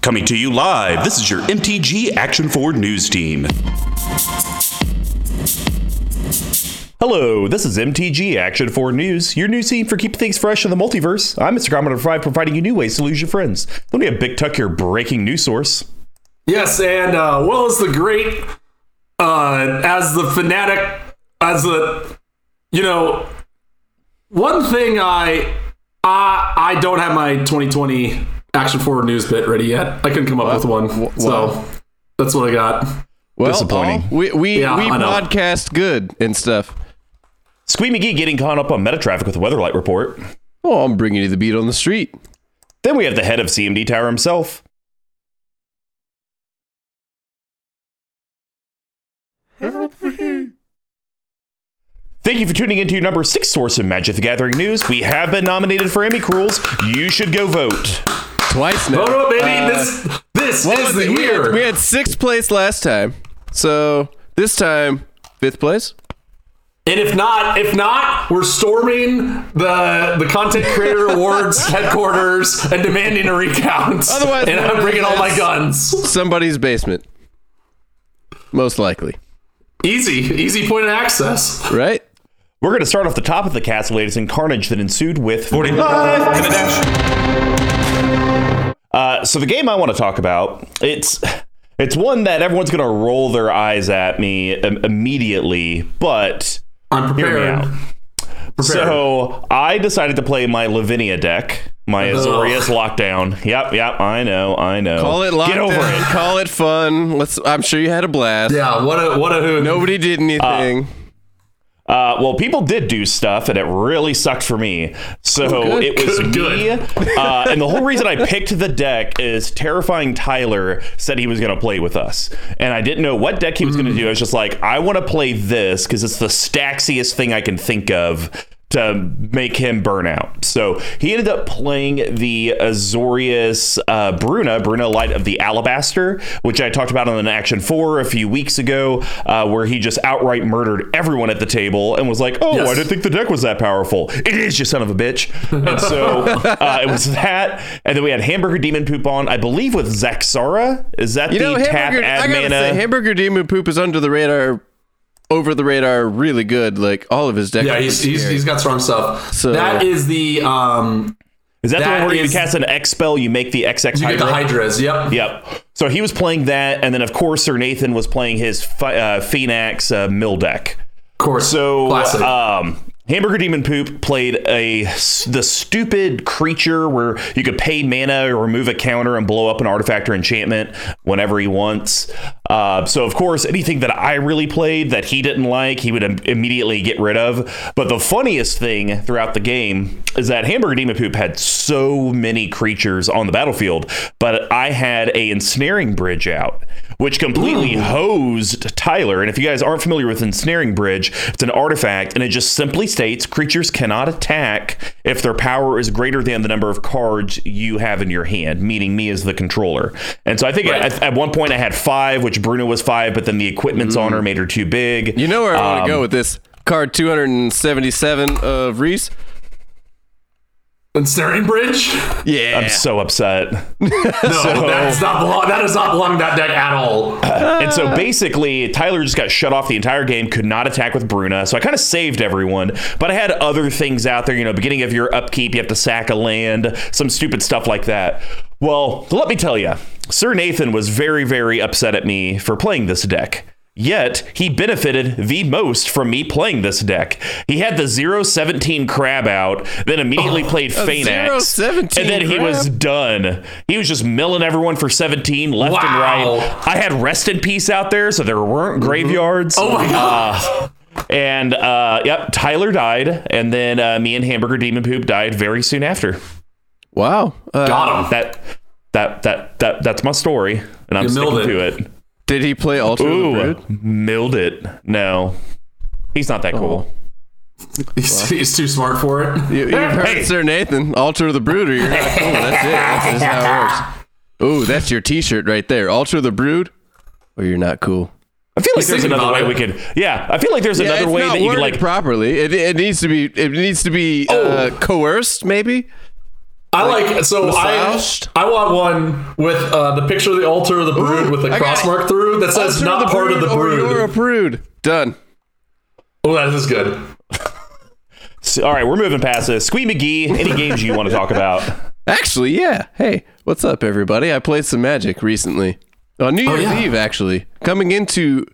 Coming to you live, this is your MTG Action Forward News Team. Hello, this is MTG Action Forward News, your news team for keeping things fresh in the multiverse. I'm Mr. Commodore 5, providing you new ways to lose your friends. Let me have Big Tuck, your breaking news source. Yes, and uh, Will is the great, uh, as the fanatic, as the, you know, one thing I, I, I don't have my 2020 action forward news bit ready yet. I couldn't come up with one, so that's what I got. Well, Disappointing. oh, we we, Yeah, we podcast good and stuff. Squee McGee getting caught up on meta traffic with a Weatherlight report. Oh, I'm bringing you the beat on the street. Then we have the head of CMD Tower himself. Thank you for tuning into your number six source of Magic the Gathering news. We have been nominated for Emmy Cruels. You should go vote. Twice now. Vote up, baby! Uh, this this is was the it? We had, year. we had sixth place last time, so this time fifth place. and if not, if not, we're storming the the content creator awards headquarters and demanding a recount. Otherwise and I'm bringing all my guns. Somebody's basement, most likely. Easy, easy point of access. Right? We're going to start off the top of the castle, ladies, and carnage that ensued with 45 and a dash. Uh, so the game I want to talk about, it's it's one that everyone's going to roll their eyes at me im- immediately, but I'm hear me prepared. out. Prepared. So I decided to play my Lavinia deck, my Azorius Lockdown. Yep, yep, I know, I know. Call it lockdown. Get over it. Call it fun. Let's. I'm sure you had a blast. yeah, what a what a who. Nobody did anything. Uh, well, people did do stuff, and it really sucked for me. So good. it was Good, me, uh, and the whole reason I picked the deck is terrifying. Tyler said he was going to play with us, and I didn't know what deck he was going to do. I was just like, I want to play this because it's the staxiest thing I can think of to make him burn out. So he ended up playing the Azorius uh, Bruna, Bruna Light of the Alabaster, which I talked about on an Action 4 a few weeks ago, uh, where he just outright murdered everyone at the table and was like, oh, Yes. I didn't think the deck was that powerful. It is, you son of a bitch. And so uh, it was that. And then we had Hamburger Demon Poop on, I believe with Zaxara. Is that You the know, tap add I gotta mana? say, hamburger demon poop is under the radar, over the radar, really good. Like all of his deck. Yeah, he's, he's, he's got strong stuff. So- that is the um is that, the that one where you cast an X spell, you make the XX you get the Hydra? hydras. Yep. Yep. So he was playing that, and then of course Sir Nathan was playing his uh, Phenax uh, mill deck. Of course. So classic. um, Hamburger Demon Poop played a the stupid creature where you could pay mana or remove a counter and blow up an artifact or enchantment whenever he wants. Uh, so of course, anything that I really played that he didn't like, he would im- immediately get rid of. But the funniest thing throughout the game is that Hamburger Demon Poop had so many creatures on the battlefield, but I had a ensnaring bridge out, which completely hosed Tyler. And if you guys aren't familiar with ensnaring bridge, it's an artifact, and it just simply states creatures cannot attack if their power is greater than the number of cards you have in your hand, meaning me as the controller. And so I think Right. at, at one point I had five, which Bruno was five, but then the equipment's on her made her too big. You know where I want Um, to go with this card 277 of Reese. Ensnaring bridge? Yeah. I'm so upset. No, that's not belong, that does not belong to that deck at all. and so basically, Tyler just got shut off the entire game, could not attack with Bruna. So I kind of saved everyone. But I had other things out there, you know, beginning of your upkeep, you have to sack a land, some stupid stuff like that. Well, let me tell you, Sir Nathan was very, very upset at me for playing this deck. Yet he benefited the most from me playing this deck. He had the 017 crab out, then immediately played Phenax. 017 and then he was done. He was just milling everyone for 17 left and right. I had rest in peace out there, so there weren't graveyards. Oh my god. And uh, yep, Tyler died, and then uh, me and Hamburger Demon Poop died very soon after. wow. Uh, Got him. That that that that that's my story, and I'm You sticking it. to it. did he play Altar the Ooh, Brood? milled it. No, he's not that cool. He's, he's too smart for it. You, you've heard Hey. Sir Nathan, Altar the Brood, or you're not cool. That's it. That's just how it works. Ooh, that's your T-shirt right there. Altar the Brood, or you're not cool. I feel like He's there's another way about we could. Yeah, I feel like there's Yeah, another way that you could like. properly. It, it needs to be. It needs to be uh, coerced, maybe. I I like so I massaged? I want one with uh, the picture of the altar of the brood with the I got cross it. mark through that says Alter not part of the or You're a brood. brood. Done. Oh, that is good. So, all right, we're moving past this. Squee McGee, any games you want to talk about? Actually, yeah. Hey, what's up, everybody? I played some Magic recently. On New Year's yeah. Eve, actually. Coming into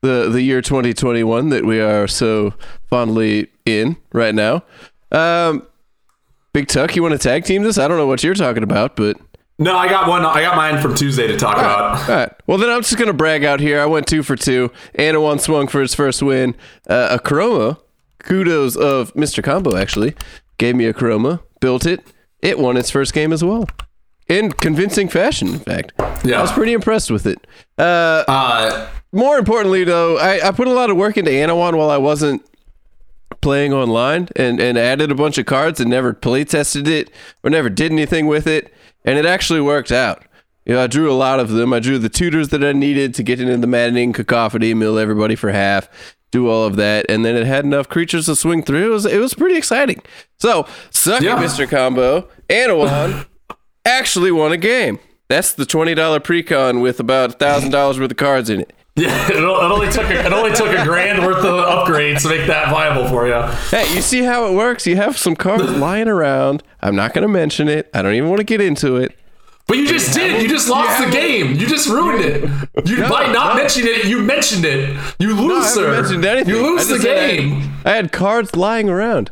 the, the year 2021 that we are so fondly in right now. Um, Big Tuck, you want to tag team this? I don't know what you're talking about, but. No, I got one. I got mine from Tuesday to talk about. All right. Well, then I'm just going to brag out here. I went two for two. Anowon swung for his first win. Uh, a Chroma, kudos of Mr. Combo, actually, gave me a Chroma, built it. It won its first game as well. In convincing fashion, in fact. Yeah. I was pretty impressed with it. Uh, Uh, more importantly, though, I, I put a lot of work into Anowon while I wasn't playing online and, and added a bunch of cards and never play tested it or never did anything with it. And it actually worked out. You know, I drew a lot of them. I drew the tutors that I needed to get into the maddening cacophony, mill everybody for half, do all of that, and then it had enough creatures to swing through. It was it was pretty exciting. So, suck it, Yeah. Mr. Combo. Anowon actually won a game. That's the twenty dollar precon with about thousand dollars worth of cards in it. Yeah, it, it only took a, it only took a grand worth of upgrades to make that viable for you. Hey, you see how it works? You have some cards lying around. I'm not going to mention it. I don't even want to get into it. But you just did. You just lost the game. You just ruined it. You by not mentioning it, you mentioned it. You lose, haven't sir. mentioned anything. You lose the I had- game. I had, cards lying around.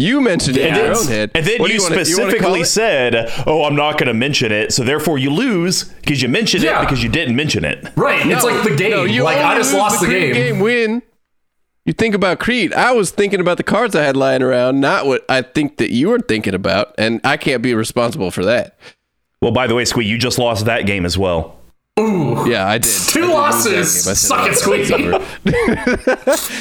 You mentioned it in your And own head. and then What do you, wanna- wanna call specifically it? said, "Oh, I'm not going to mention it." So therefore, you lose because you mentioned Yeah. it because you didn't mention it. Right. it's like the game. No, you like I just lost the, Creed game. win. You think about Creed. I was thinking about the cards I had lying around, not what I think that you were thinking about, and I can't be responsible for that. Well, by the way, Squee, you just lost that game as well. Yeah, I did. Two I did losses. game. I Suck it, Squeaky.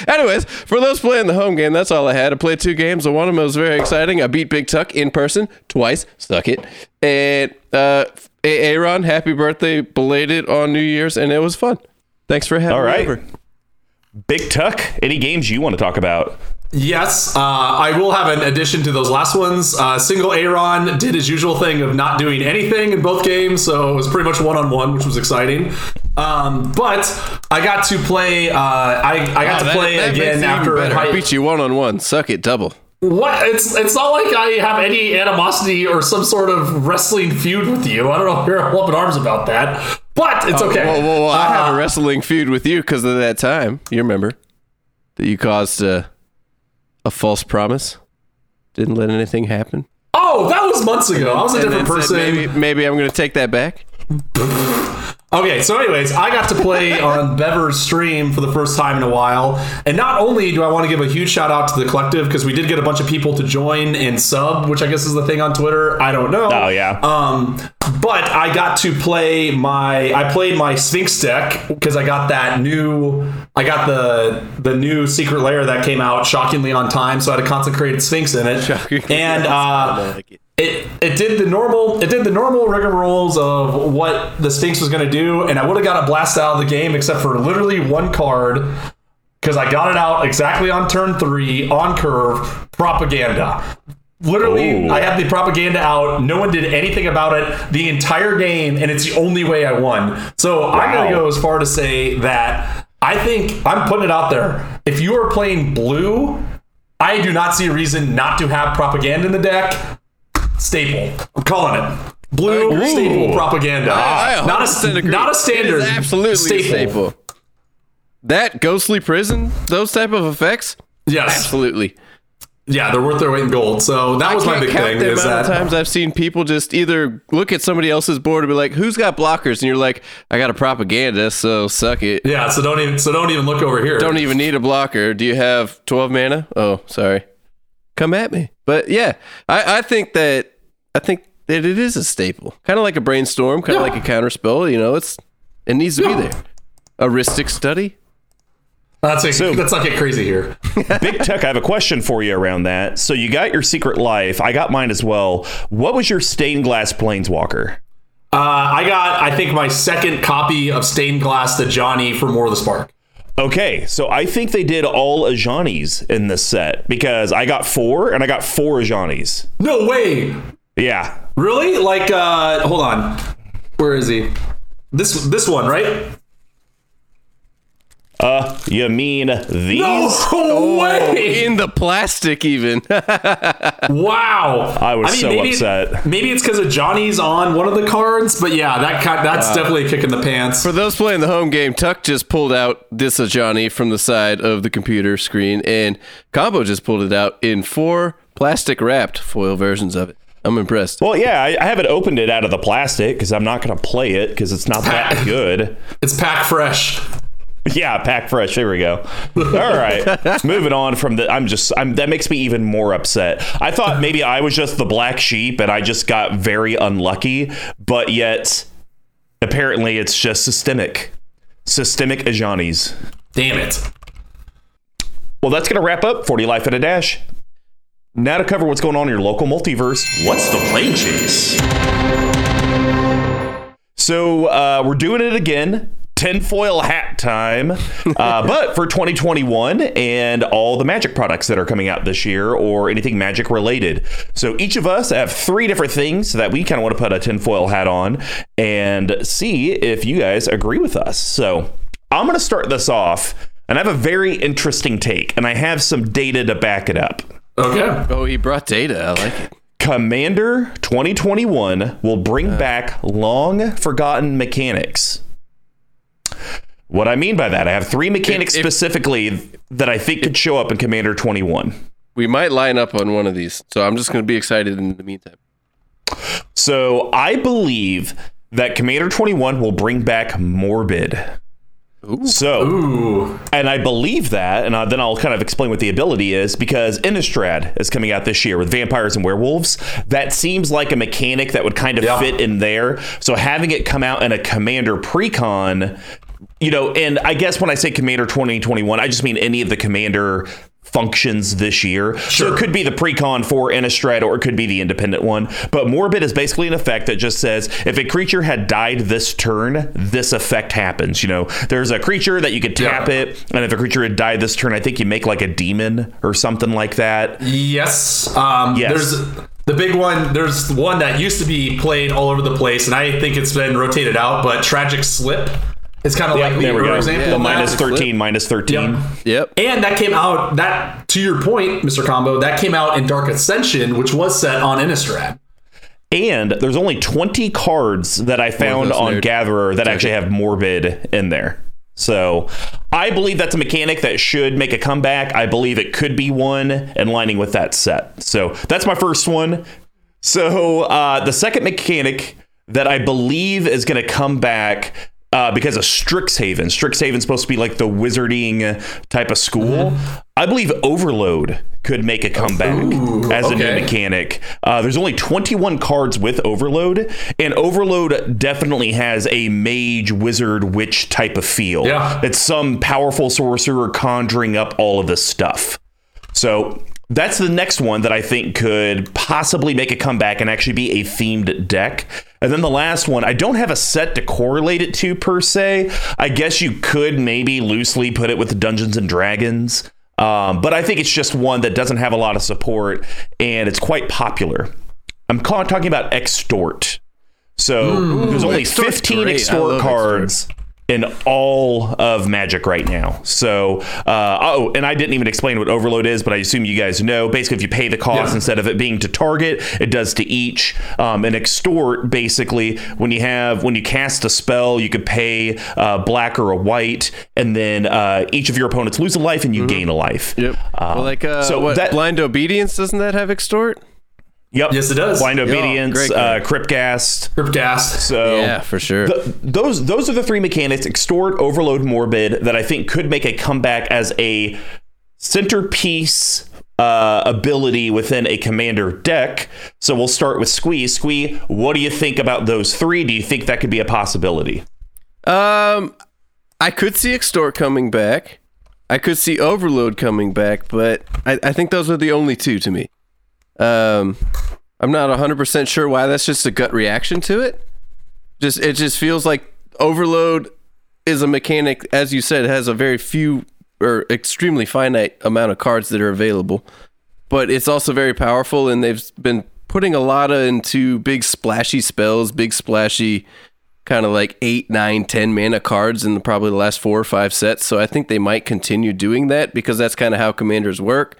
Anyways, for those playing the home game, that's all I had. I played two games. The one of them was very exciting. I beat Big Tuck in person twice. Suck it. And uh, A- Aaron, happy birthday belated on New Year's, and it was fun. Thanks for having All right. me over. Big Tuck, any games you want to talk about? Yes, uh, I will have an addition to those last ones. Uh, single Aaron did his usual thing of not doing anything in both games, so it was pretty much one on one, which was exciting. Um, but I got to play. Uh, I I got to That- play that again after better. I I, beat you one on one. Suck it, double. what? It's it's not like I have any animosity or some sort of wrestling feud with you. I don't know if you're up in arms about that, but it's okay. Well, well, well, I have Uh, a wrestling feud with you because of that time. You remember that you caused uh, a false promise, didn't let anything happen. oh, that was months ago. I was a And different person. Maybe, maybe I'm going to take that back. Okay, so anyways, I got to play on Bever's stream for the first time in a while. And not only do I want to give a huge shout out to the collective because we did get a bunch of people to join and sub, which I guess is the thing on Twitter. I don't know. Oh, yeah. Um, but I got to play my I played my Sphinx deck because I got that new I got the the new secret layer that came out shockingly on time, so I had a consecrated Sphinx in it. Shockingly and uh like it. it did the normal it did the normal rigmaroles of what the Sphinx was going to do, and I would have got a blast out of the game except for literally one card because I got it out exactly on turn three on curve propaganda. Literally, Ooh. I had the propaganda out. No one did anything about it the entire game, and it's the only way I won. So I'm gonna go as far to say that I think I'm putting it out there. If you are playing blue, I do not see a reason not to have propaganda in the deck staple. I'm calling it blue Ooh. staple propaganda. I not a not a standard. Absolutely staple. staple. That ghostly prison, those type of effects, Yes. absolutely. Yeah, they're worth their weight in gold. So that was my big thing. the Is amount that of times I've seen people just either look at somebody else's board and be like, "Who's got blockers?" and you're like, "I got a propaganda, so suck it." yeah? So don't even so don't even look over here. Don't even need a blocker. Do you have 12 mana? Oh, sorry. Come at me. But yeah, I, I think that I think that it is a staple. Kind of like a brainstorm, kind of Yeah. like a counter spell, you know, it's it needs to Yeah. be there. A Rhystic Study? Let's, like, So- let's not get crazy here. Big Tuck, I have a question for you around that. So you got your secret life. I got mine as well. What was your stained glass planeswalker? Uh, I got I think my second copy of Stained Glass the Johnny for More of the Spark. Okay, so I think they did all Ajanis in this set because I got four and I got four Ajanis. No way. Yeah. Really? Like, uh, hold on. Where is he? This this one, right? Uh, you mean these? No way! In the plastic, even. Wow. I was so maybe upset. maybe it's because of Johnny's on one of the cards, but yeah, that ki- that's definitely a kick in the pants. For those playing the home game, Tuck just pulled out this Johnny from the side of the computer screen, and Combo just pulled it out in four plastic wrapped foil versions of it. I'm impressed. Well, yeah, I, I haven't opened it out of the plastic because I'm not going to play it because it's not that good. It's pack fresh. Yeah, pack fresh. There we go. All right, moving on from the. I'm just. I'm. That makes me even more upset. I thought maybe I was just the black sheep and I just got very unlucky, but yet apparently it's just systemic. Systemic Ajani's. Damn it. Well, that's going to wrap up 40 Life at a Dash. Now to cover what's going on in your local multiverse. What's the plane chase? So uh, we're doing it again. Tinfoil hat time, uh, but for 2021 and all the magic products that are coming out this year or anything magic related. So each of us have three different things that we kind of want to put a tinfoil hat on and see if you guys agree with us. So I'm going to start this off, and I have a very interesting take, and I have some data to back it up. Okay. Oh, he brought data. I like it. Commander 2021 will bring back long forgotten mechanics. What I mean by that, I have three mechanics If- if- specifically that I think could show up in Commander 21. We might line up on one of these, so I'm just going to be excited in the meantime. So I believe that Commander 21 will bring back Morbid. So, Ooh. and I believe that, and uh, then I'll kind of explain what the ability is because Innistrad is coming out this year with vampires and werewolves. That seems like a mechanic that would kind of Yeah. fit in there. So having it come out in a Commander precon, you know, and I guess when I say Commander 2021, I just mean any of the Commander functions this year. So Sure. it could be the precon for Innistrad or it could be the independent one. But Morbid is basically an effect that just says if a creature had died this turn, this effect happens. You know, there's a creature that you could tap Yeah. it, and if a creature had died this turn, I think you make like a demon or something like that. Yes. Um, Yes. There's the big one. There's one that used to be played all over the place, and I think it's been rotated out. But Tragic Slip is kind of like the there we early example The minus 13, minus 13. Yep. Yep. And that came out that to your point, Mr. Combo, that came out in Dark Ascension, which was set on Innistrad. And there's only 20 cards that I found on nerd- Gatherer that actually have Morbid in there. So I believe that's a mechanic that should make a comeback. I believe it could be one and lining with that set. So that's my first one. So uh, the second mechanic that I believe is going to come back uh, because of Strixhaven. Strixhaven's supposed to be like the wizarding type of school. I believe Overload could make a comeback Ooh, as a new mechanic. Uh, there's only 21 cards with Overload, and Overload definitely has a mage, wizard, witch type of feel. Yeah. It's some powerful sorcerer conjuring up all of this stuff. So that's the next one that I think could possibly make a comeback and actually be a themed deck. And then the last one, I don't have a set to correlate it to per se. I guess you could maybe loosely put it with the Dungeons and Dragons. Um, but I think it's just one that doesn't have a lot of support and it's quite popular. I'm talking about Extort. So there's only Extort's 15 great. Extort cards in all of Magic right now. So, uh, oh, and I didn't even explain what Overload is, but I assume you guys know. Basically, if you pay the cost Yeah. instead of it being to target, it does to each. Um, and Extort, basically, when you have when you cast a spell, you could pay uh, black or a white, and then uh, each of your opponents lose a life and you gain a life. Yep. Um, well, like uh, so what, that- blind obedience doesn't that have extort? Yep. Yes, it does. Blind Obedience, great uh, card. Crypt Ghast. Cryptgast. So yeah, for sure. Th- those those are the three mechanics: extort, overload, morbid that I think could make a comeback as a centerpiece uh, ability within a commander deck. So we'll start with Squeeze. Squee, what do you think about those three? Do you think that could be a possibility? Um, I could see extort coming back. I could see overload coming back, but I, I think those are the only two to me. Um, I'm not 100% sure why that's just a gut reaction to it. Just it just feels like overload is a mechanic as you said has a very few or extremely finite amount of cards that are available. But it's also very powerful and they've been putting a lot of into big splashy spells, big splashy kind of like eight, nine, ten mana cards in the, probably the last four or five sets. So I think they might continue doing that because that's kind of how commanders work.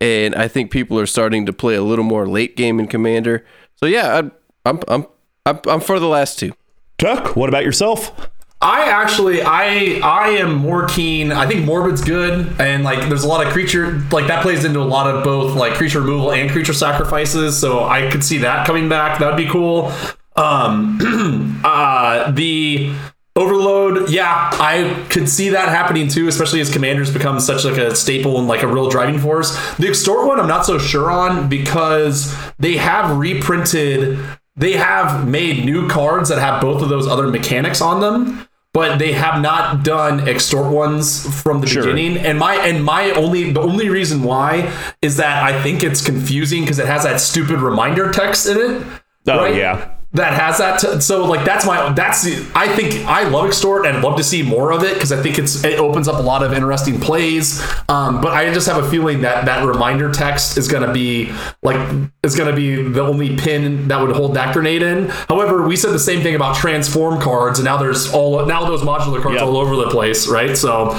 And I think people are starting to play a little more late game in commander. So yeah, I'm I'm I'm I'm, I'm for the last two. Tuck, what about yourself? I actually, I I am more keen. I think Morbid's good, and like there's a lot of creature like that plays into a lot of both like creature removal and creature sacrifices. So I could see that coming back. That'd be cool. Um, uh, the overload, yeah, I could see that happening too, especially as commanders become such like a staple and like a real driving force. The extort one, I'm not so sure on because they have reprinted they have made new cards that have both of those other mechanics on them but they have not done extort ones from the Sure. beginning and my and my only the only reason why is that i think it's confusing because it has that stupid reminder text in it Oh, right? yeah. That has that t- so like that's my that's the i think i love extort and love to see more of it because i think it's it opens up a lot of interesting plays um, but i just have a feeling that that reminder text is going to be like is going to be the only pin that would hold that grenade in however we said the same thing about transform cards and now there's all now those modular cards Yep. all over the place right so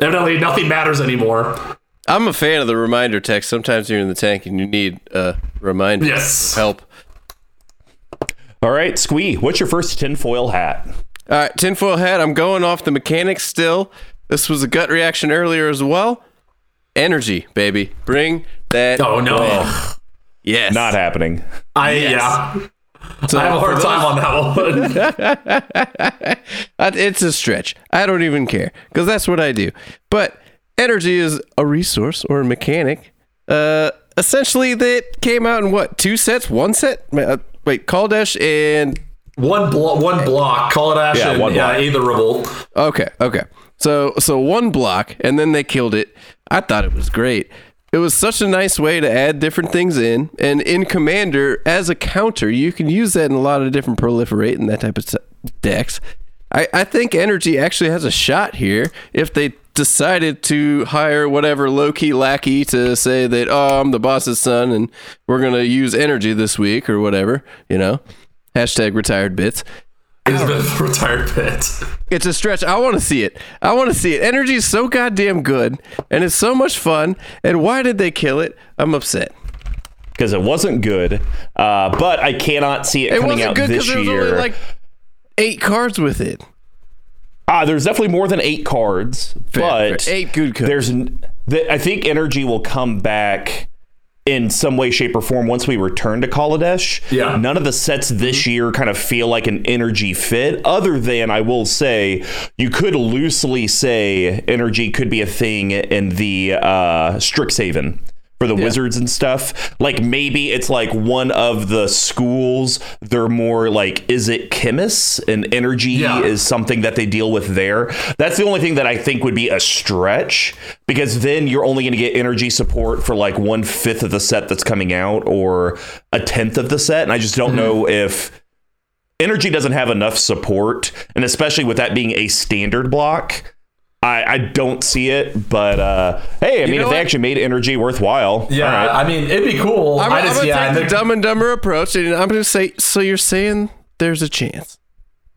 evidently nothing matters anymore I'm a fan of the reminder text. Sometimes you're in the tank and you need a reminder yes help. All right, Squee, what's your first tinfoil hat? All right, tinfoil hat. I'm going off the mechanics still. This was a gut reaction earlier as well. Energy, baby. Bring that. oh no yes. Not happening. i Yes. yeah So i have a hard time on that one Uh, It's a stretch. I don't even care because that's what I do. But energy is a resource or a mechanic, uh, essentially that came out in what two sets? One set? Uh, wait, Kaladesh and One blo- one block. Kaladesh Yeah, and one block. Aether Revolt. Okay, okay. So so one block and then they killed it. I thought it was great. It was such a nice way to add different things in. And in Commander, as a counter, you can use that in a lot of different proliferate and that type of decks. I, I think Energy actually has a shot here if they decided to hire whatever low key lackey to say that, oh, I'm the boss's son and we're going to use Energy this week or whatever, you know? Hashtag retired bits. He's been a retired pit. It's a stretch. I want to see it. I want to see it. Energy is so goddamn good, and it's so much fun. And why did they kill it? I'm upset. because it wasn't good. Uh, but I cannot see it, It coming wasn't out good this because there was year. only like eight cards with it. Ah, there's definitely more than eight cards, but fair. Eight good cards. There's, the, I think energy will come back in some way, shape, or form once we return to Kaladesh. Yeah. None of the sets this year kind of feel like an energy fit, other than I will say you could loosely say energy could be a thing in the uh, Strixhaven. For the wizards and stuff, like maybe it's like one of the schools. They're more like, is it chemists and energy Yeah. is something that they deal with there. That's the only thing that I think would be a stretch because then you're only going to get energy support for like one fifth of the set that's coming out or a tenth of the set. And I just don't mm-hmm. know if energy doesn't have enough support. And especially with that being a standard block. I, I don't see it, but uh, hey, I mean, know if they actually made energy worthwhile, Yeah, all right. I mean, it'd be cool. I'm, I I'm just gonna yeah, take the dumb and dumber approach, and I'm gonna say. So you're saying there's a chance?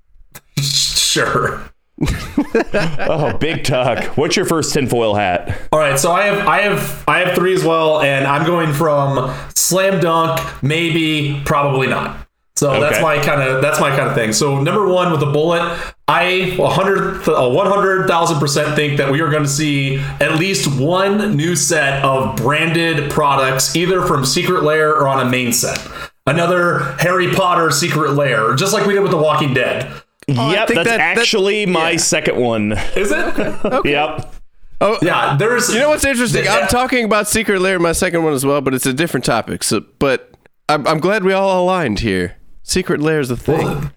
sure. oh, big tuck. What's your first tinfoil hat? All right, so I have I have I have three as well, and I'm going from slam dunk, maybe, probably not. So that's my kind of that's my kind of thing. So number one with the bullet, I 100 a uh, 100,000 percent think that we are going to see at least one new set of branded products, either from Secret Lair or on a main set. Another Harry Potter Secret Lair, just like we did with The Walking Dead. Oh, yep, that's that- that- actually my yeah. second one. Is it? Yep. Oh, yeah, there's. You know what's interesting? Yeah. I'm talking about Secret Lair, my second one as well, but it's a different topic. So, but I'm, I'm glad we all aligned here. Secret Lair is a thing.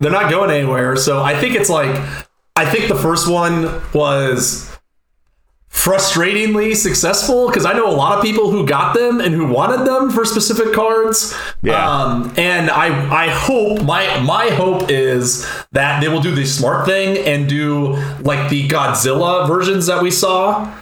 They're not going anywhere. So I think it's like I think the first one was frustratingly successful because I know a lot of people who got them and who wanted them for specific cards. Yeah. Um, and I I hope my my hope is that they will do the smart thing and do like the Godzilla versions that we saw.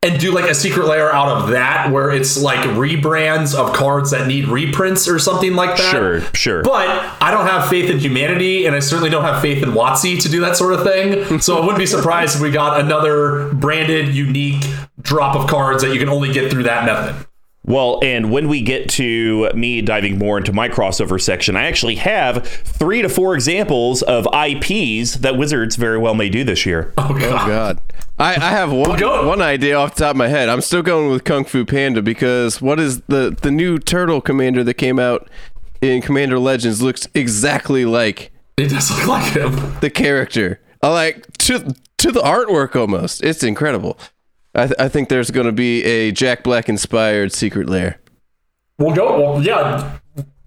And do like a secret lair out of that where it's like rebrands of cards that need reprints or something like that. Sure, sure. But I don't have faith in humanity, and I certainly don't have faith in WotC to do that sort of thing. So I wouldn't be surprised if we got another branded, unique drop of cards that you can only get through that method. Well, and when we get to me diving more into my crossover section, I actually have three to four examples of IPs that Wizards very well may do this year. Oh, oh god. Oh God. I, I have one one idea off the top of my head. I'm still going with Kung Fu Panda because what is the the new turtle commander that came out in Commander Legends looks exactly like It does look like him. the character. I like to to the artwork almost. It's incredible. I, th- I think there's going to be a Jack Black inspired secret lair. We'll go. Well, yeah,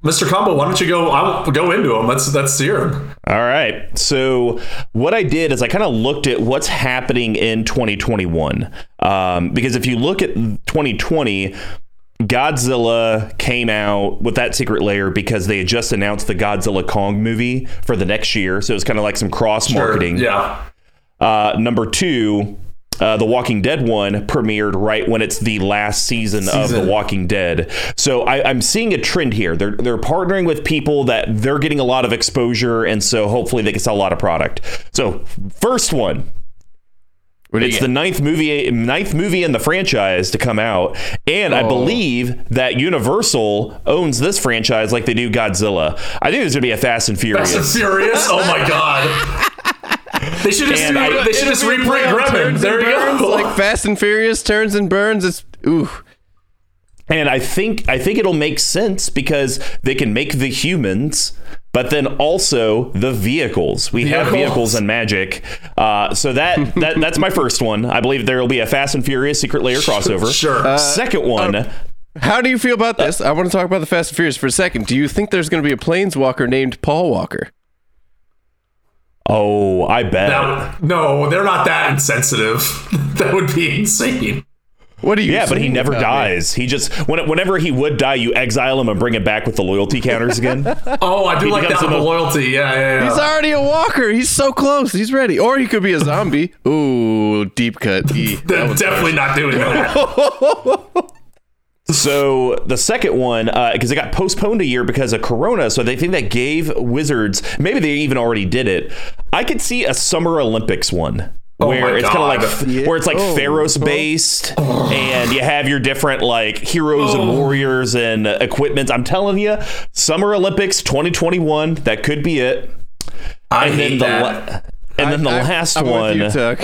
Mr. Combo, why don't you go? I'll go into him. Let's let's hear him. All right. So what I did is I kind of looked at what's happening in 2021. Um, because if you look at 2020, Godzilla came out with that secret lair because they had just announced the Godzilla Kong movie for the next year. So it was kind of like some cross marketing. Yeah. Uh, number two, uh, the Walking Dead one premiered right when it's the last season, of The Walking Dead. So I, I'm seeing a trend here. They're they're partnering with people that they're getting a lot of exposure, and so hopefully they can sell a lot of product. So first one, What it's get? the ninth movie ninth movie in the franchise to come out, and I Oh. believe that Universal owns this franchise like they do Godzilla. I think there's gonna be a Fast and Furious. Fast and Furious. Oh my god. They should just And I- they should just reprint like Gremlin. turns There and you burns, go. Like Fast and Furious turns and burns. It's ooh. And I think I think it'll make sense because they can make the humans, but then also the vehicles. We have Vehicles. vehicles and magic, uh, so that, that that's my first one. I believe there will be a Fast and Furious Secret Lair crossover. Sure. Second one, How do you feel about this? I want to talk about the Fast and Furious for a second. Do you think there's going to be a planeswalker named Paul Walker? Oh, I bet. That- no, they're not that insensitive. that would be insane. What do you? yeah, but he never about me? dies. He just when, whenever he would die, you exile him and bring him back with the loyalty counters again. Oh, I do like becomes that the most- loyalty. Yeah, yeah, yeah. He's already a walker. He's so close. He's ready. Or he could be a zombie. Ooh, deep cut. E. That They're one's definitely not doing that. So the second one, uh, because it got postponed a year because of Corona, so they think that gave Wizards maybe they even already did it. I could see a Summer Olympics one. Oh Where it's kind of like Yeah. where it's like Oh. Pharaoh's based, and you have your different like heroes and Oh. warriors and equipment. I'm telling you, Summer Olympics 2021, that could be it. I And then hate the that. la- and then the I- last I'm with one, you, Tuck.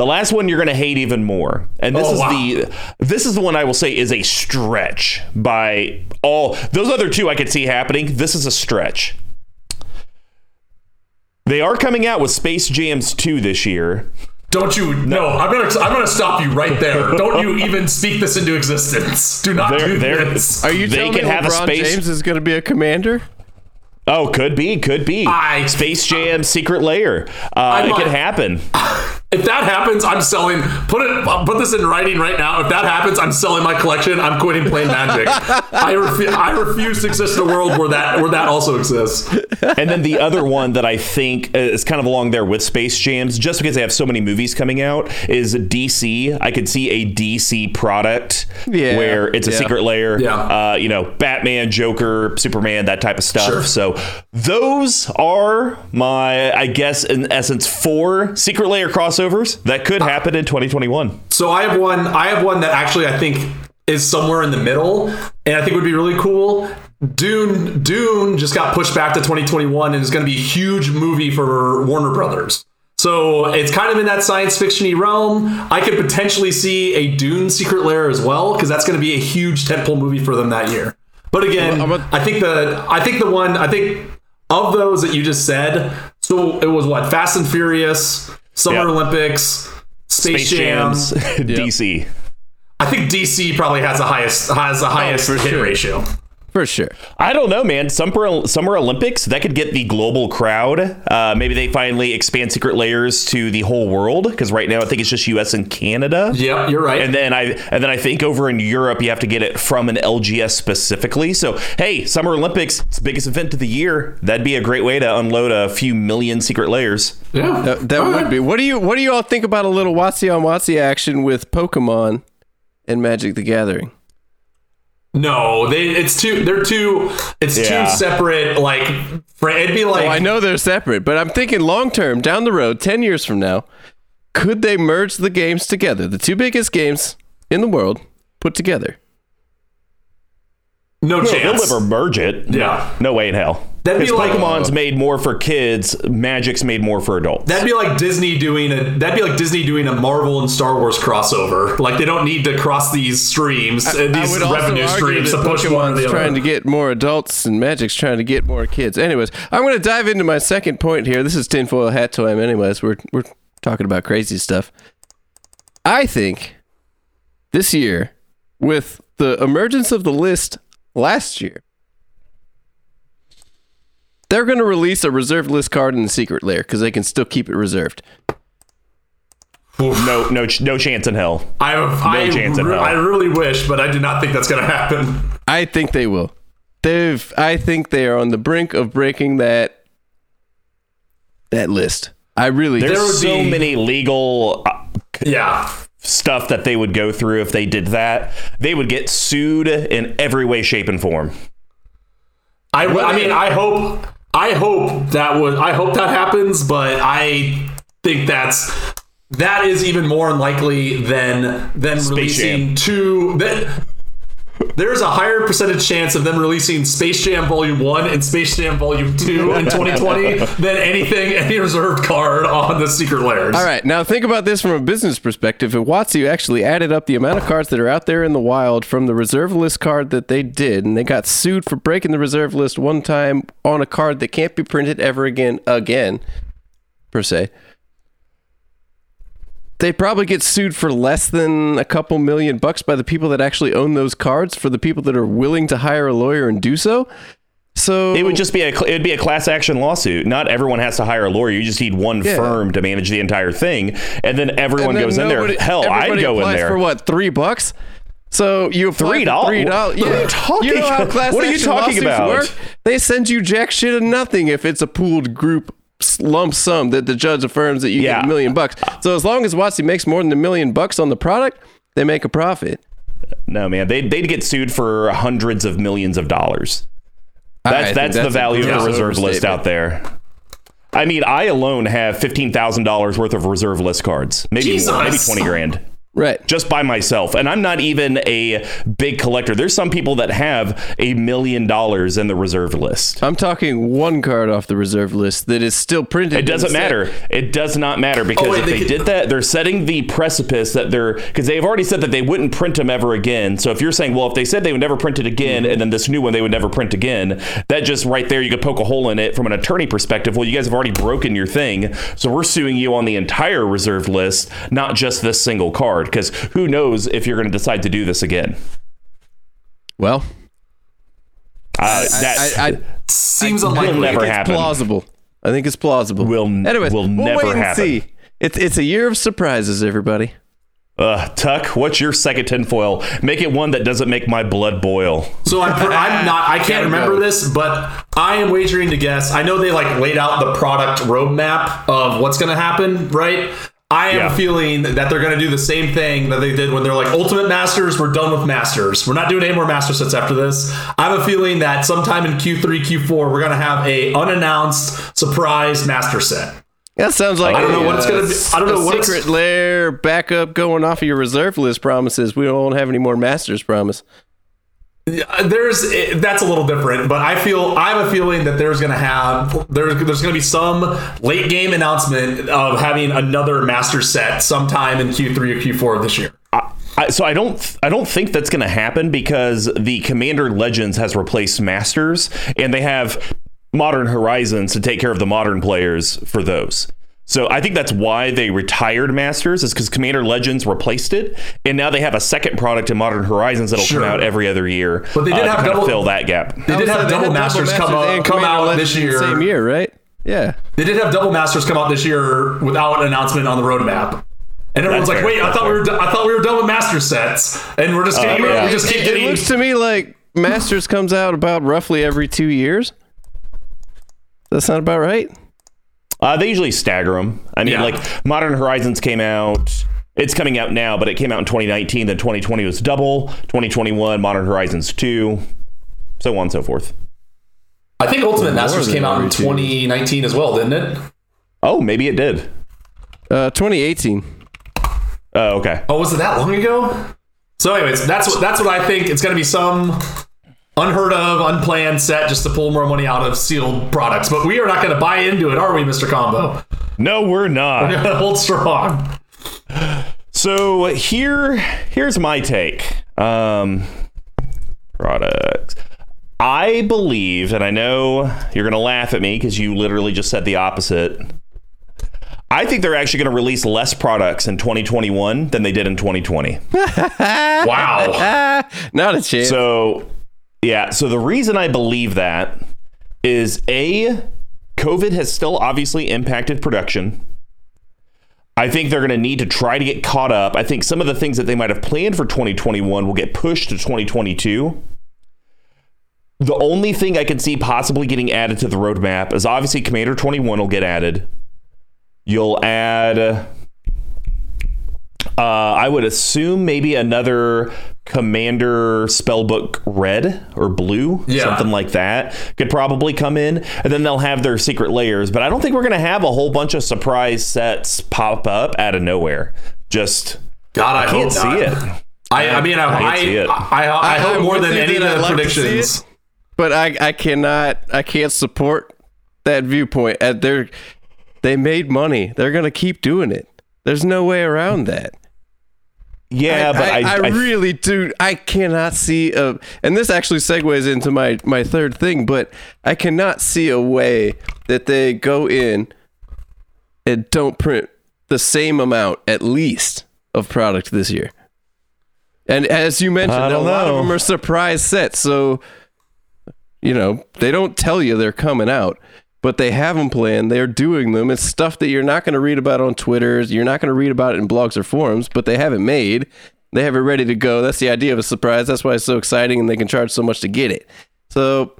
The last one you're going to hate even more. And this Oh, is wow. the this is the one I will say is a stretch by all those other two I could see happening. This is a stretch. They are coming out with Space Jams 2 this year. Don't you? No, I'm gonna I'm gonna stop you right there. Don't you even speak this into existence. Do not They're- do they're- this. Are you They telling could me have a LeBron space- James is going to be a commander? Oh, could be, could be. I- Space Jam Secret Lair. Uh, it might- could happen. If that happens, I'm selling. Put it. I'll put this in writing right now. If that happens, I'm selling my collection. I'm quitting playing Magic. I refuse. I refuse to exist in a world where that where that also exists. and then the other one that I think is kind of along there with Space Jams, just because they have so many movies coming out, is DC. I could see a DC product Yeah, where it's a yeah. secret lair. Yeah. Uh, you know, Batman, Joker, Superman, that type of stuff. Sure. So those are my, I guess, in essence, four secret lair crossovers that could uh, happen in 2021. So I have one. I have one that actually I think is somewhere in the middle, and I think would be really cool. Dune. Dune just got pushed back to 2021, and it's going to be a huge movie for Warner Brothers. So it's kind of in that science fictiony realm. I could potentially see a Dune Secret Lair as well, because that's going to be a huge tentpole movie for them that year. But again, I'm a- I think the I think the one I think of those that you just said. So it was what Fast and Furious, Summer Yep. Olympics, Space, Space Jam. Jams, DC. I think DC probably has the highest has the oh, highest for hit sure. ratio. For sure. I don't know, man. Summer Summer Olympics that could get the global crowd. Uh, maybe they finally expand Secret Lairs to the whole world because right now I think it's just U.S. and Canada. Yeah, you're right. And then I and then I think over in Europe you have to get it from an LGS specifically. So hey, Summer Olympics, it's the biggest event of the year. That'd be a great way to unload a few million Secret Lairs. yeah, That, that would right. be. What do you What do you all think about a little WotC on WotC action with Pokemon and Magic the Gathering? No, they. It's too. They're too. It's Yeah. too separate. Like, it'd be like. Oh, I know they're separate, but I'm thinking long term, down the road, ten years from now, could they merge the games together? The two biggest games in the world put together. no No, they'll never merge it. Yeah. No way in hell. That'd be like- Pokemon's made more for kids, Magic's made more for adults. That'd be like Disney doing a. That'd be like Disney doing a Marvel and Star Wars crossover. Like they don't need to cross these streams, uh, I these would also revenue argue streams that to push one Pokemon's the trying other. to get more adults and Magic's trying to get more kids. Anyways, I'm going to dive into my second point here. This is tinfoil hat time. Anyways, we're we're talking about crazy stuff. I think this year, with the emergence of the list last year, they're going to release a reserved list card in the secret lair because they can still keep it reserved. no, no, no chance in hell. I, I, chance in hell. I really wish, but I do not think that's going to happen. I think they will. They've. I think they are on the brink of breaking that that list. I really. There's There would so be- many legal uh, Yeah. stuff that they would go through if they did that. They would get sued in every way, shape, and form. I, I mean, I hope, I hope that would, I hope that happens, but I think that's that is even more unlikely than than releasing Jam. two. That there's a higher percentage chance of them releasing Space Jam Volume One and Space Jam Volume Two in 2020 than anything any reserved card on the Secret Lairs. All right, now think about this from a business perspective. If WotC actually added up the amount of cards that are out there in the wild from the reserve list card that they did, and they got sued for breaking the reserve list one time on a card that can't be printed ever again, again, per se. They probably get sued for less than a couple million bucks by the people that actually own those cards for the people that are willing to hire a lawyer and do so. So It would just be a it'd be a class action lawsuit. Not everyone has to hire a lawyer. You just need one Yeah. firm to manage the entire thing, and then everyone And then goes in there. Hell, I'd go in there. for what three bucks. So you Three dollars? Three dollars. What are you talking You know how about? class What are you talking about? Work? They send you jack shit and nothing if it's a pooled group lump sum that the judge affirms that you Yeah. get a million bucks. So as long as WotC makes more than a million bucks on the product, they make a profit. No, man, they they'd get sued for hundreds of millions of dollars. I That's think that's, the that's a value of the reserve list overstatement. out there. I mean, I alone have fifteen thousand dollars worth of reserve list cards, maybe more, maybe twenty grand. Right. just by myself. And I'm not even a big collector. There's some people that have a million dollars in the reserve list. I'm talking one card off the reserve list that is still printed. It doesn't in the set. matter. It does not matter because Oh, wait, if they they did that, they're setting the precipice that they're because they've already said that they wouldn't print them ever again. So if you're saying, well, if they said they would never print it again, Mm-hmm. and then this new one they would never print again, that just right there you could poke a hole in it from an attorney perspective. Well, you guys have already broken your thing, so we're suing you on the entire reserve list, not just this single card. Because who knows if you're going to decide to do this again? Well, Uh, that I, I, Seems will unlikely. never it's happen. plausible. I think it's plausible. Will n- Anyways, will we'll never wait and happen. see. It's it's a year of surprises, everybody. Uh, Tuck, what's your second tinfoil? Make it one that doesn't make my blood boil. So I'm, per- I'm not. I can't remember this, but I am wagering to guess. I know they like laid out the product roadmap of what's going to happen, right? I am Yeah. feeling that they're going to do the same thing that they did when they're like Ultimate Masters. We're done with Masters. We're not doing any more Master sets after this. I have a feeling that sometime in Q3, Q4, we're going to have a unannounced surprise Master set. That sounds like I don't know a, what it's gonna be- I don't a know what it's- secret lair backup going off of your reserve list promises. We don't have any more masters promise. Uh, There's eh, that's a little different, but I feel I have a feeling that there's gonna have there's there's gonna be some late game announcement of having another master set sometime in Q3 or Q4 of this year. I, so I don't I don't think that's going to happen because the Commander Legends has replaced Masters and they have Modern Horizons to take care of the modern players for those. So I think that's why they retired Masters is because Commander Legends replaced it, and now they have a second product in Modern Horizons that'll Sure. come out every other year. But they did uh, to have kinda double- fill that gap. They did have Double Masters come out, come out this year. Same year, right? Yeah. They did have Double Masters come out this year without an announcement on the roadmap. And everyone's That's like, fair, "Wait, I that's thought we were do- I thought we were done with Master sets, and we're just getting, yeah. we just keep getting." It looks to me like Masters comes out about roughly every two years. That sound about right? Uh, they usually stagger them. I mean, Yeah. like Modern Horizons came out. It's coming out now, but it came out in 2019. Then 2020 was double. 2021 Modern Horizons 2, so on and so forth. I think Ultimate Masters than came out in 2019 as well, didn't it? Oh, maybe it did. Uh, 2018. Oh, okay. Oh, was it that long ago? So, anyways, that's what that's what I think. It's going to be some unheard of, unplanned set just to pull more money out of sealed products. But we are not going to buy into it, are we, Mister Combo? No, we're not. Hold strong. So here, here's my take. Um, products. I believe, and I know you're going to laugh at me because you literally just said the opposite. I think they're actually going to release less products in 2021 than they did in 2020. Wow. Not a chance. So, yeah. So the reason I believe that is a COVID has still obviously impacted production. I think they're going to need to try to get caught up. I think some of the things that they might have planned for 2021 will get pushed to 2022. The only thing I can see possibly getting added to the roadmap is obviously Commander 21 will get added. You'll add uh, I would assume maybe another Commander Spellbook Red or Blue, Yeah. something like that, could probably come in. And then they'll have their secret lairs. But I don't think we're going to have a whole bunch of surprise sets pop up out of nowhere. Just God, I, can't hope see not. it. I, I mean, I, I I, can't see it. I, I, I hope I'm more than any of the like to predictions. it. but I, I cannot I can't support that viewpoint. Uh, They're they made money. They're gonna keep doing it. There's no way around that. Yeah, but I, I, I- really do. I cannot see a, and this actually segues into my my third thing. But I cannot see a way that they go in and don't print the same amount, at least, of product this year. And as you mentioned, a don't lot of them are surprise sets. So, you know, they don't tell you they're coming out, but they have them planned. They're doing them. It's stuff that you're not going to read about on Twitter. You're not going to read about it in blogs or forums, but they have it made. They have it ready to go. That's the idea of a surprise. That's why it's so exciting, and they can charge so much to get it. So,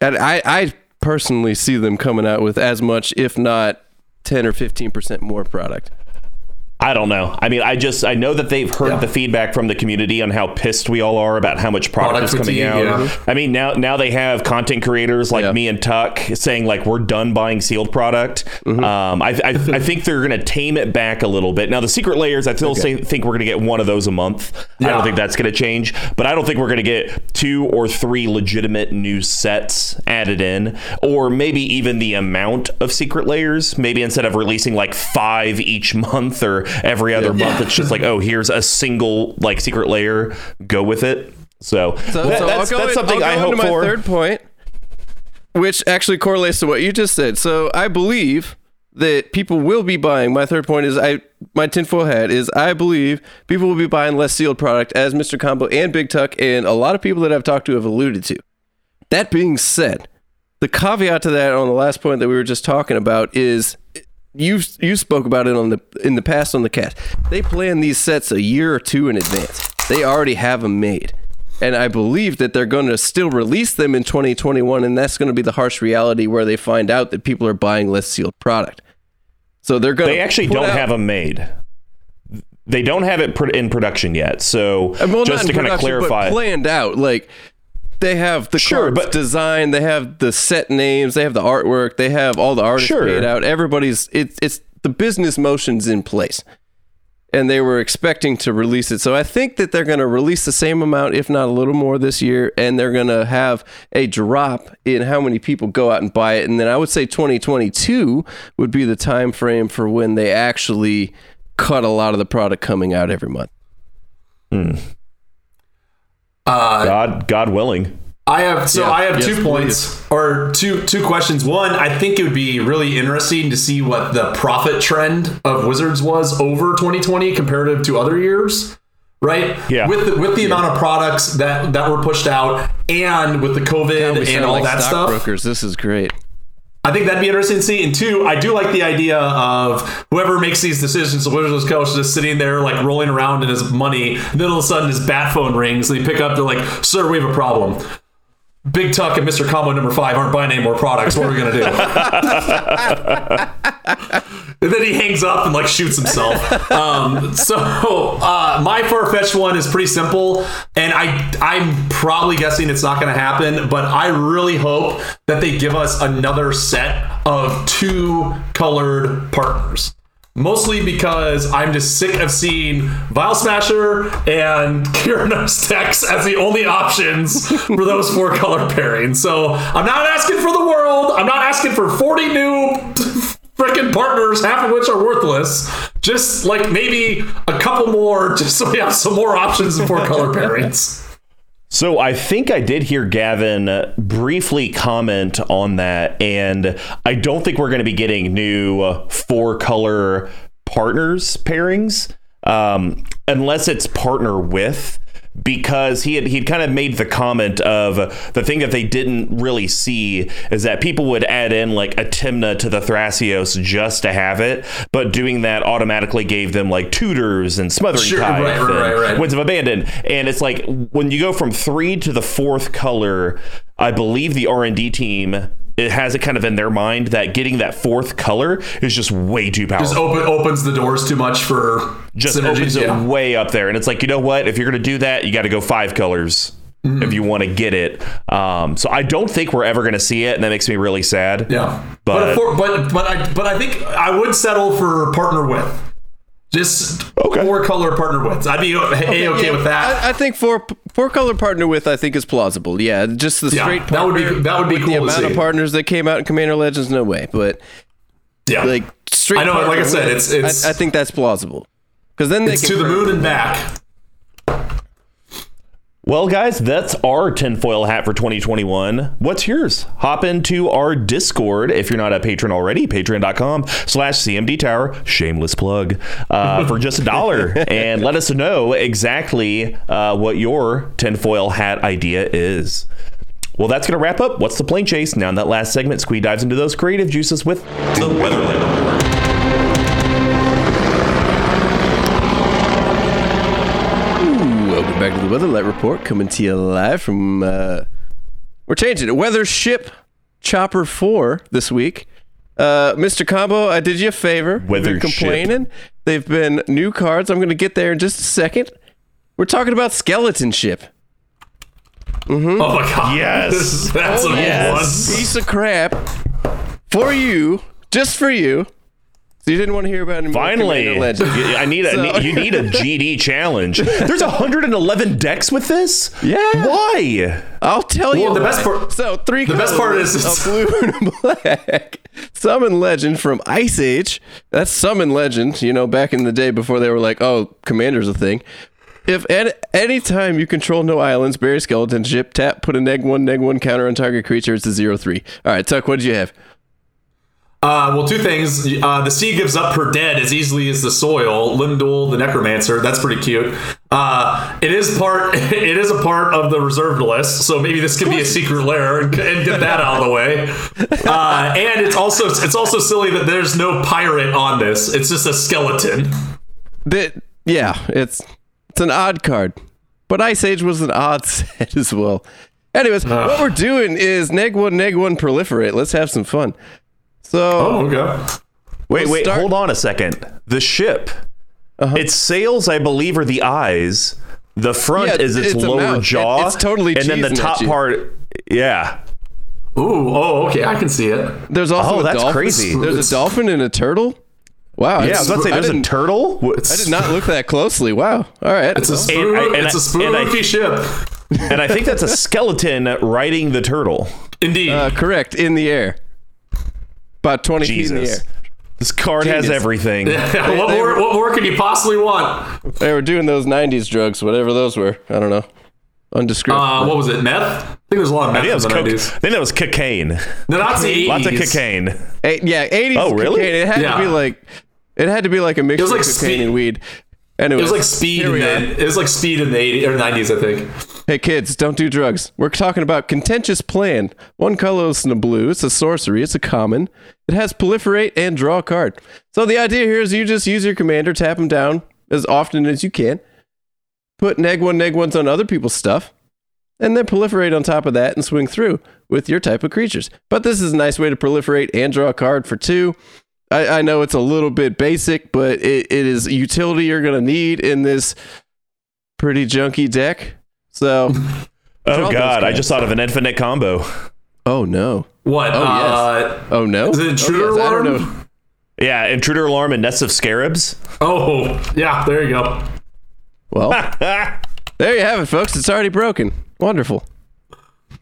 I, I personally see them coming out with as much, if not 10 or 15% more product. I don't know. I mean, I just I know that they've heard Yeah. the feedback from the community on how pissed we all are about how much product, Product is coming fatigue, out. yeah. I mean, now now they have content creators like Yeah. me and Tuck saying like we're done buying sealed product. Mm-hmm. Um, I, I I think they're going to tame it back a little bit. Now the secret lairs, I still say, think we're going to get one of those a month. I don't think that's going to change, but I don't think we're going to get two or three legitimate new sets added in, or maybe even the amount of secret lairs. Maybe instead of releasing like five each month or every other month, it's just like, oh, here's a single like secret lair. Go with it. So, So, that- so that's, I'll go that's in- something I'll I hope into my for. third point, which actually correlates to what you just said. So I believe that people will be buying. My third point is I my tinfoil hat is I believe people will be buying less sealed product, as Mr. Combo and Big Tuck and a lot of people that I've talked to have alluded to. That being said, the caveat to that on the last point that we were just talking about is you you spoke about it on the in the past on the cast. They plan these sets a year or two in advance. They already have them made. And I believe that they're going to still release them in 2021 and that's going to be the harsh reality where they find out that people are buying less sealed product. So they're going They actually don't have them made. They don't have it in production yet. So Uh, well, just to kind of clarify, planned out. Like they have the Sure, cards but- designed, they have the set names, they have the artwork, they have all the artists Sure. paid out. Everybody's it's it's the business motions in place. And they were expecting to release it. So I think that they're going to release the same amount, if not a little more this year. And they're going to have a drop in how many people go out and buy it. And then I would say 2022 would be the time frame for when they actually cut a lot of the product coming out every month. Hmm. Uh, God, God willing. I have so Yeah. I have Yes, two points or two two questions. One, I think it would be really interesting to see what the profit trend of Wizards was over 2020 comparative to other years. Right? Yeah. With the, with the amount of products that that were pushed out and with the COVID We and all like that stuff. Brokers, This is great. I think that'd be interesting to see. And two, I do like the idea of whoever makes these decisions, the Wizards coach just sitting there like rolling around in his money. And then all of a sudden his bat phone rings they pick up, they're like, Sir, we have a problem. Big Tuck and Mr. Combo number five aren't buying any more products. What are we gonna do? and then he hangs up and like shoots himself. Um, so uh, my far fetched one is pretty simple, and I I'm probably guessing it's not gonna happen, but I really hope that they give us another set of two colored partners. Mostly because I'm just sick of seeing Vial Smasher and Kyranos Tex as the only options for those four color pairings. So I'm not asking for the world. I'm not asking for 40 new freaking partners, half of which are worthless. Just like maybe a couple more, just so we have some more options for color pairings. So I think I did hear Gavin briefly comment on that, and I don't think we're going to be getting new uh, four color partners pairings um, unless it's partner with. Because he had he'd kind of made the comment of the thing that they didn't really see is that people would add in like a Tymna to the Thrasios just to have it, but doing that automatically gave them like tutors and smothering Sure, tithe right, right, and right, right. Winds of Abandon. And it's like when you go from three to the fourth color, I believe the R and D team it has it kind of in their mind that getting that fourth color is just way too powerful. Just open opens the doors too much for just synergies. opens it way up there. And it's like, you know what? If you're going to do that, you got to go five colors Mm-hmm. if you want to get it. Um, so I don't think we're ever going to see it. And that makes me really sad. Yeah, But- but for, but but I but I think I would settle for partner with. Just Okay. four color partner with. I'd be a okay, Yeah, with that. I, I think four four color partner with I think is plausible. Yeah, just the Yeah, straight that would be- that would be cool The amount see. of partners that came out in Commander Legends, no way. But yeah, like straight. I know, like I said, with, it's- it's- I, I think that's plausible because then they it's can to the moon and back. Well, guys, that's our tinfoil hat for 2021. What's yours? Hop into our Discord if you're not a patron already, patreon.com slash CMD Tower, shameless plug, uh, for just a dollar. and let us know exactly uh, what your tinfoil hat idea is. Well, that's going to wrap up What's the Plane Chase? Now, in that last segment, Squee dives into those creative juices with the Weatherland Welcome back to the Weatherlight Report, coming to you live from. Uh, we're changing it. Weather Ship Chopper Four this week. Uh, Mr. Combo, I did you a favor. Weather You're complaining. They've been new cards. I'm going to get there in just a second. We're talking about Skeleton Ship. Oh my god! Yes. that's a yes. Piece of crap for you, just for you. So you didn't want to hear about it. Finally, I need a So- need- you need a GD challenge. There's 111 decks with this. Yeah. Why? I'll tell you. Well, the best part- So three. the best part is it's- of blue and black. Summon Legend from Ice Age. That's Summon Legend. You know, back in the day before they were like, oh, Commander's a thing. If at any time you control no islands, bury skeleton ship, tap, put a neg one, neg one counter on target creature. It's a zero three. All right, Tuck. What did you have? Uh, well, two things. Uh, the sea gives up her dead as easily as the soil. Lindul, the necromancer, that's pretty cute. Uh, it is part. It is a part of the reserved list, so maybe this could be a secret lair and, and get that out of the way. Uh, and it's also it's also silly that there's no pirate on this. It's just a skeleton. That yeah, it's it's an odd card, but Ice Age was an odd set as well. Anyways, what we're doing is neg one, neg one, proliferate. Let's have some fun. So Oh, okay. Wait, We'll wait, start- hold on a second. The ship. Its sails, I believe, are the eyes. The front Yeah, is its, it's lower mouth. It- jaw. it's totally and then the top part. Yeah. Ooh, oh, okay. I can see it. there's also Oh, a that's dolphin. crazy. There's It's- a dolphin and a turtle. Wow. Yeah, I was about to say, there's a turtle. What- I did not look that closely. Wow. All right. It's a And spoo- I- and it's a I- and I- spoofy ship. and I think that's a skeleton riding the turtle. Indeed. uh, correct. In the air. About 20 feet in the Jesus. air. This card has everything. what more? What more could you possibly want? They were doing those 90s drugs, whatever those were. I don't know. undescribed. Uh, what was it? Meth? I think there was a lot of meth I think, that was in the coke- I 90s. think that was cocaine. No, that's the 80s. Lots of cocaine. Eight- yeah, 80s. Oh, really? cocaine. It had Yeah. to be like it had to be like a mixture like of cocaine speed- and weed. Anyway, It was like speed here in the, it was like speed in the 80s or 90s, I think. Hey kids, don't do drugs. We're talking about contentious plan. One colorless and a blue. It's a sorcery. It's a common. It has proliferate and draw a card. So the idea here is you just use your commander, tap them down as often as you can, put neg one, neg ones on other people's stuff, and then proliferate on top of that and swing through with your type of creatures. But this is a nice way to proliferate and draw a card for two. I, I know it's a little bit basic, but it, it is utility you're gonna need in this pretty junky deck. So Oh god, I just thought of an infinite combo. Oh no. What? Oh, uh, Oh no. Is it intruder oh, yes. I don't alarm? know. Yeah, intruder alarm and nest of scarabs. Oh, yeah, there you go. Well, there you have it, folks. It's already broken. Wonderful.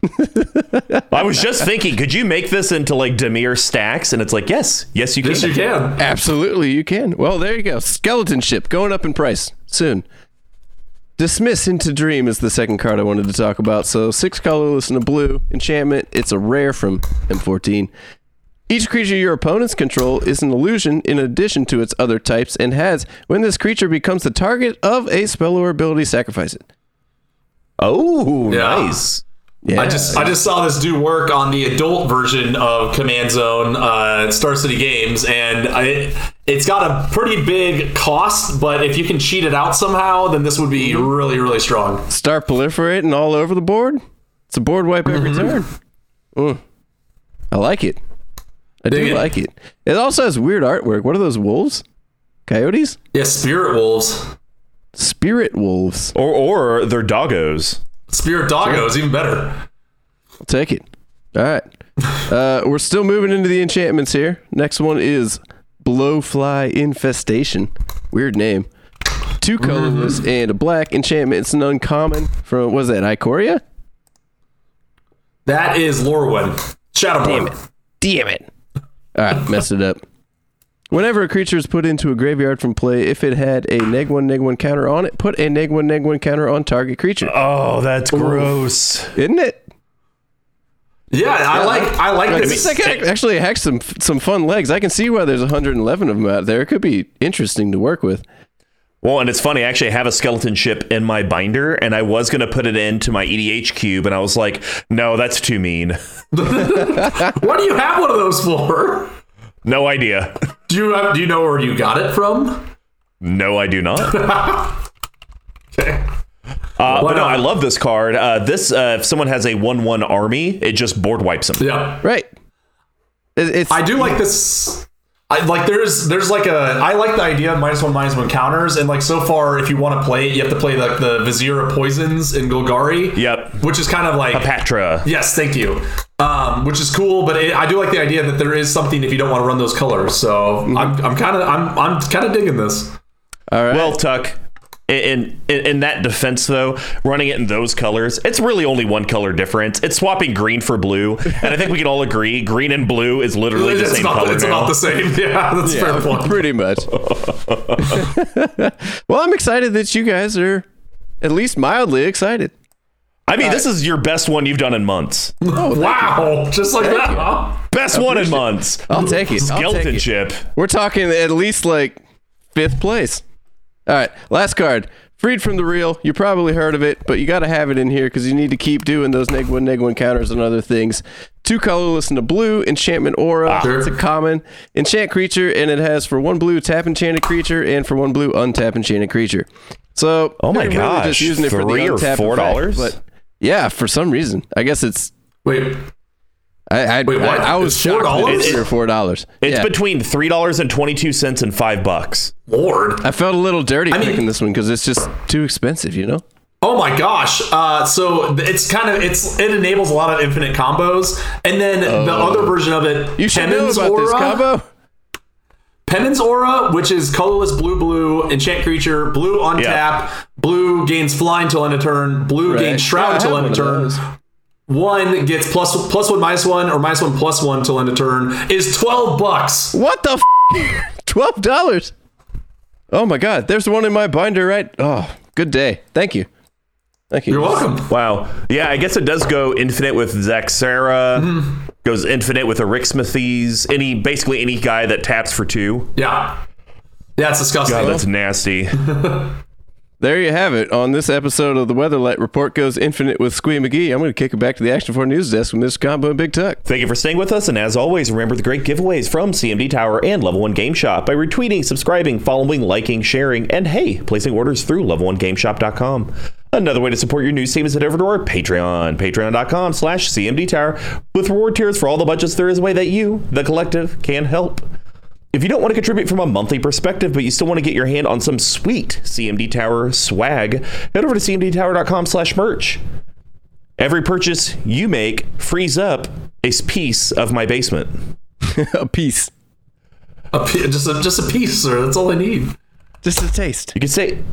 I was just thinking, could you make this into like Dimir stacks? And it's like, yes, yes, you can. Yes, you can. Absolutely, you can. Well, there you go. Skeleton ship going up in price soon. Dismiss into Dream is the second card I wanted to talk about. So six colorless and a blue enchantment. It's a rare from M14. Each creature your opponents control is an illusion in addition to its other types and has, when this creature becomes the target of a spell or ability, sacrifice it. Oh, Yeah. nice. Yeah. I just I just saw this do work on the adult version of Command Zone uh, Star City Games, and I, it's got a pretty big cost. But if you can cheat it out somehow, then this would be Mm-hmm. really really strong. start proliferating all over the board. It's a board wipe every turn. Mm. I like it. I Dig do it. like it. It also has weird artwork. What are those wolves? Coyotes? Yeah, Spirit Wolves, Spirit wolves. Or or they're doggos. Spirit doggo is even better. I'll take it. All right. Uh, we're still moving into the enchantments here. Next one is Blowfly Infestation. Weird name. Two colorless and a black enchantment. It's an uncommon from, was that, Ikoria? That is Lorwyn. Shadowmoor. Damn it. All right, messed it up. Whenever a creature is put into a graveyard from play, if it had a neg one neg one counter on it, put a neg one neg one counter on target creature. Oh, that's gross. Isn't it? Yeah, I like I like Like, this. this deck actually has some some fun legs. I can see why there's 111 of them out there. It could be interesting to work with. Well, and it's funny. I actually have a skeleton ship in my binder, and I was going to put it into my EDH cube, and I was like, no, that's too mean. What do you have one of those for? No idea. Do you have, do you know where you got it from? No, I do not. Okay. Uh, but no. I love this card. Uh, this, uh, if someone has a one-one army, it just board wipes them. Yeah. Right. It, it's I do like this. I like there's there's like a I like the idea of minus one minus one counters and like so far if you want to play it you have to play like the Vizier of Poisons in Golgari. Yep. Which is kind of like Hapatra. yes, thank you. Um, which is cool, but it, I do like the idea that there is something if you don't want to run those colors. So I'm I'm kind of I'm I'm kind of digging this. all right. Well, Tuck, in, in in that defense though, running it in those colors, it's really only one color difference. It's swapping green for blue, and I think we can all agree green and blue is literally the It's, same about, color it's now. about the same. Yeah, that's a fair point. pretty much. well, I'm excited that you guys are at least mildly excited. I mean, uh, this is your best one you've done in months. Oh, wow, just like that, huh? Best one in months. I'll take it. I'll take Skeleton it. ship. We're talking at least like fifth place. All right, last card. Freed from the real. You probably heard of it, but you got to have it in here because you need to keep doing those neg one neg one counters and other things. Two colorless and a blue enchantment aura. Sure. It's a common enchant creature, and it has for one blue tap enchanted creature and for one blue untap enchanted creature. So Oh my they're really gosh, just using it for the three or untap four effect, dollars? But yeah, for some reason, I guess it's. Wait, I I, Wait, what? I, I was It's shocked that $4? it's three or four dollars. It's yeah. between three dollars and twenty-two cents and five bucks. Lord. I felt a little dirty mean- picking this one because it's just too expensive, you know. Oh my gosh! Uh, so it's kind of it's it enables a lot of infinite combos, and then the other version of it, Oh. You should Pemmin's know about this Aura, combo. Pemmin's Aura, which is colorless blue blue enchant creature, blue on Yeah. tap, blue gains flying till end of turn, blue Right. gains shroud have till end of of turn. those. One gets plus plus one minus one or minus one plus one till end of turn is twelve bucks. What the? F- Twelve dollars. Oh my god! There's one in my binder, right? Oh, good day. Thank you. Thank you. You're welcome. Wow. Yeah, I guess it does go infinite with Zaxara. Mm-hmm. Goes infinite with Arixmethes. Any basically any guy that taps for two. Yeah. Yeah, it's disgusting. God, that's nasty. There you have it. On this episode of the Weatherlight Report goes infinite with Squee McGee. I'm going to kick it back to the Action 4 News Desk with Mr. Combo and Big Tuck. Thank you for staying with us, and as always, remember the great giveaways from CMD Tower and Level 1 Game Shop by retweeting, subscribing, following, liking, sharing, and hey, placing orders through level1gameshop.com. Another way to support your news team is head over to our Patreon, patreon.com slash cmdtower, with reward tiers for all the budgets there is a way that you, the collective, can help. If you don't want to contribute from a monthly perspective, but you still want to get your hand on some sweet CMD Tower swag, head over to cmdtower.com slash merch. Every purchase you make frees up a piece of my basement. a piece. A just, a, just a piece, sir. That's all I need. Just a taste. You can stay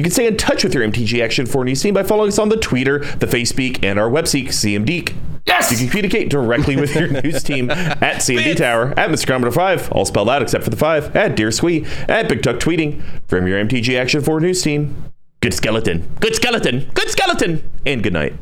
you can stay in touch with your MTG Action 4 News team by following us on the Twitter, the Facepeak, and our website, CMDeek. Yes! You can communicate directly with your news team at CMD Tower, at Mr. Commodore 5, all spelled out except for the 5, at Dear Squee, at Big Tuck Tweeting, from your MTG Action 4 News team. Good skeleton, good skeleton, good skeleton, and good night.